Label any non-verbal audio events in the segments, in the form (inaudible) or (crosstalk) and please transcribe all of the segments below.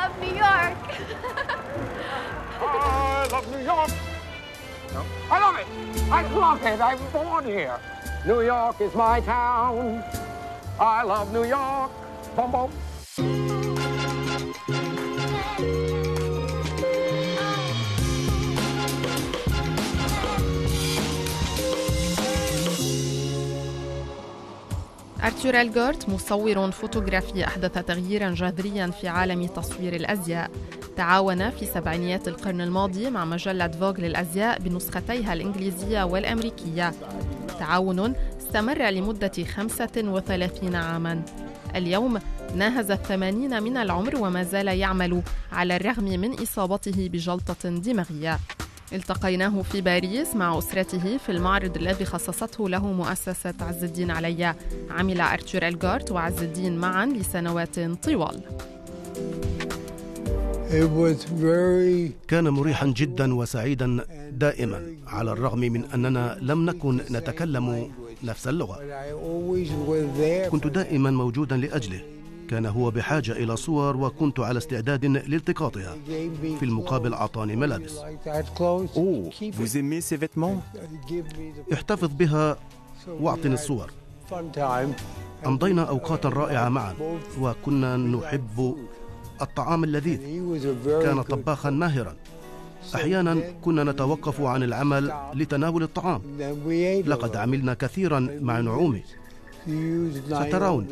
love New York. (laughs) I love New York. No. I love it. I love it. I'm born here. New York is my town. I love New York. Boom. أرتور إلغورت مصور فوتوغرافي أحدث تغييرا جذريا في عالم تصوير الأزياء. تعاون في سبعينيات القرن الماضي مع مجلة فوغ للأزياء بنسختيها الإنجليزية والأمريكية. تعاون استمر لمدة 35 عاماً. اليوم ناهز الثمانين من العمر وما زال يعمل على الرغم من إصابته بجلطة دماغية. التقيناه في باريس مع أسرته في المعرض الذي خصصته له مؤسسة عز الدين عليا. عمل أرتور إلغارت وعز الدين معا لسنوات طوال. كان مريحا جدا وسعيدا دائما على الرغم من أننا لم نكن نتكلم نفس اللغة. كنت دائما موجودا لأجله. كان هو بحاجة إلى صور وكنت على استعداد لالتقاطها. في المقابل أعطاني ملابس. Oh, ces vêtements? احتفظ بها واعطني الصور. أمضينا أوقاتا رائعة معا وكنا نحب الطعام اللذيذ. كان طباخا ماهرا. أحيانا كنا نتوقف عن العمل لتناول الطعام. لقد عملنا كثيرا مع نعومي. سترون.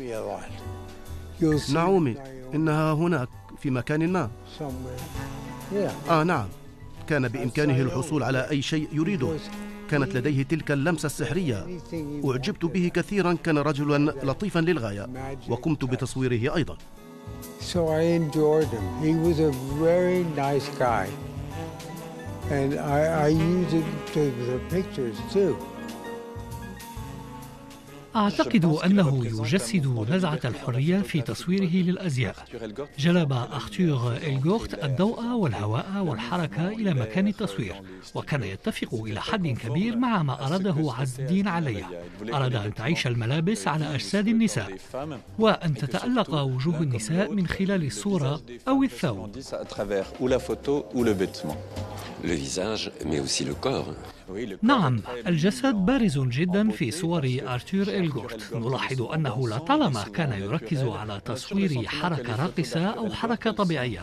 نعومي إنها هناك في مكان ما. آه نعم. كان بإمكانه الحصول على أي شيء يريده. كانت لديه تلك اللمسة السحرية. أعجبت به كثيرا كان رجلا لطيفا للغاية. وقمت بتصويره أيضا. So I enjoyed him. He was a very nice guy. And I, I used it to the pictures too. أعتقد أنه يجسد نزعة الحرية في تصويره للأزياء. جلب أرتور إلغورت الضوء والهواء والحركة إلى مكان التصوير وكان يتفق إلى حد كبير مع ما أراده عز الدين علي أراد أن تعيش الملابس على أجساد النساء. وأن تتألق وجوه النساء من خلال الصورة أو الثوب. نعم الجسد بارز جدا في صور أرتور إلغورت. نلاحظ أنه لطالما كان يركز على تصوير حركة راقصة أو حركة طبيعية.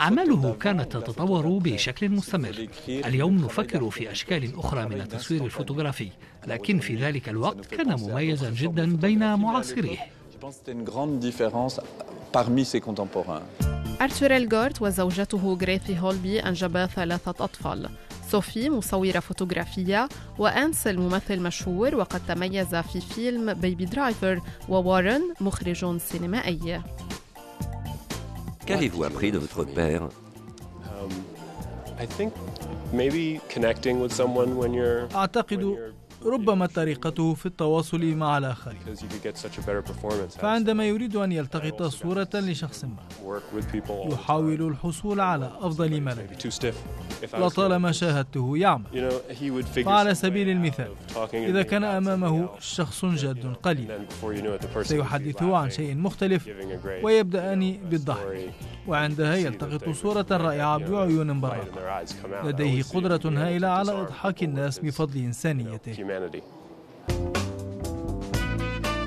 أعماله كانت تتطور بشكل مستمر. اليوم نفكر في أشكال أخرى من التصوير الفوتوغرافي لكن في ذلك الوقت كان مميزا جدا بين معاصريه أرتور إلغارت وزوجته غريثي هولبي أنجبا ثلاثة أطفال. صوفي مصورة فوتوغرافية وأنسل ممثل مشهور وقد تميز في فيلم بيبي درايفر ووارن مخرج سينمائي. أعتقد ربما طريقته في التواصل مع الآخرين. فعندما يريد أن يلتقط صورة لشخص ما يحاول الحصول على أفضل ملابس لطالما شاهدته يعمل. فعلى سبيل المثال إذا كان أمامه شخص جاد قليل سيحدثه عن شيء مختلف ويبدأ بالضحك. وعندها يلتقط صورة رائعة بعيون براقة لديه قدرة هائلة على إضحاك الناس بفضل إنسانيته. Humanity.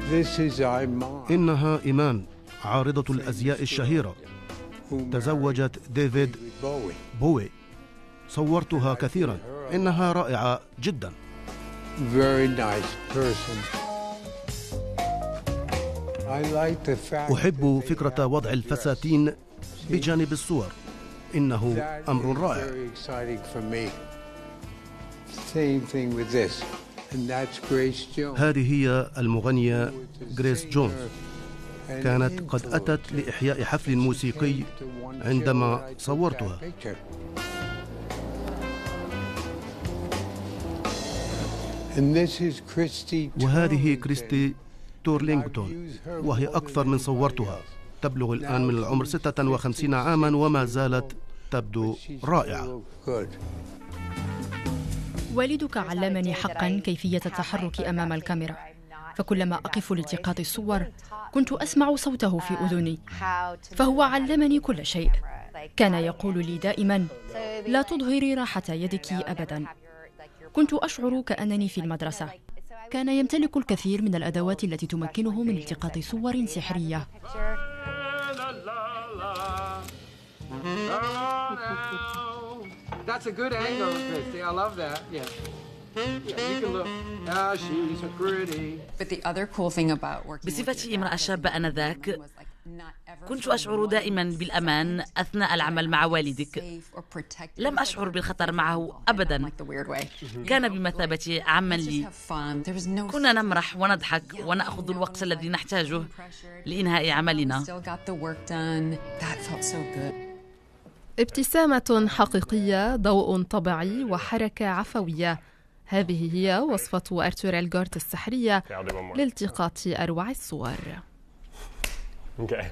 This is Iman. إنها إيمان عارضة الأزياء الشهيرة تزوجت ديفيد Bowie. بوي صورتها كثيرا إنها رائعة جدا Very nice person. I like the fact أحب فكرة وضع الفساتين بجانب الصور إنه أمر رائع هذه هي المغنية غريس جونز كانت قد أتت لإحياء حفل موسيقي عندما صورتها. وهذه كريستي تورلينغتون وهي أكثر من صورتها. تبلغ الآن من العمر 56 عاما وما زالت تبدو رائعة. والدك علمني حقا كيفية التحرك أمام الكاميرا. فكلما أقف لالتقاط الصور كنت أسمع صوته في أذني. فهو علمني كل شيء. كان يقول لي دائما لا تظهري راحة يدك أبدا. كنت أشعر كأنني في المدرسة. كان يمتلك الكثير من الأدوات التي تمكنه من التقاط صور سحرية. That's a good angle, Christy. I love that. Yeah. بصفتي امرأة شابة آنذاك كنت أشعر دائما بالأمان أثناء العمل مع والدك. لم أشعر بالخطر معه أبدا. كان بمثابة عما لي. كنا نمرح ونضحك ونأخذ الوقت الذي نحتاجه لإنهاء عملنا. ابتسامة حقيقية ضوء طبيعي وحركة عفوية. هذه هي وصفة أرتور الجورت السحرية لالتقاط أروع الصور. Okay.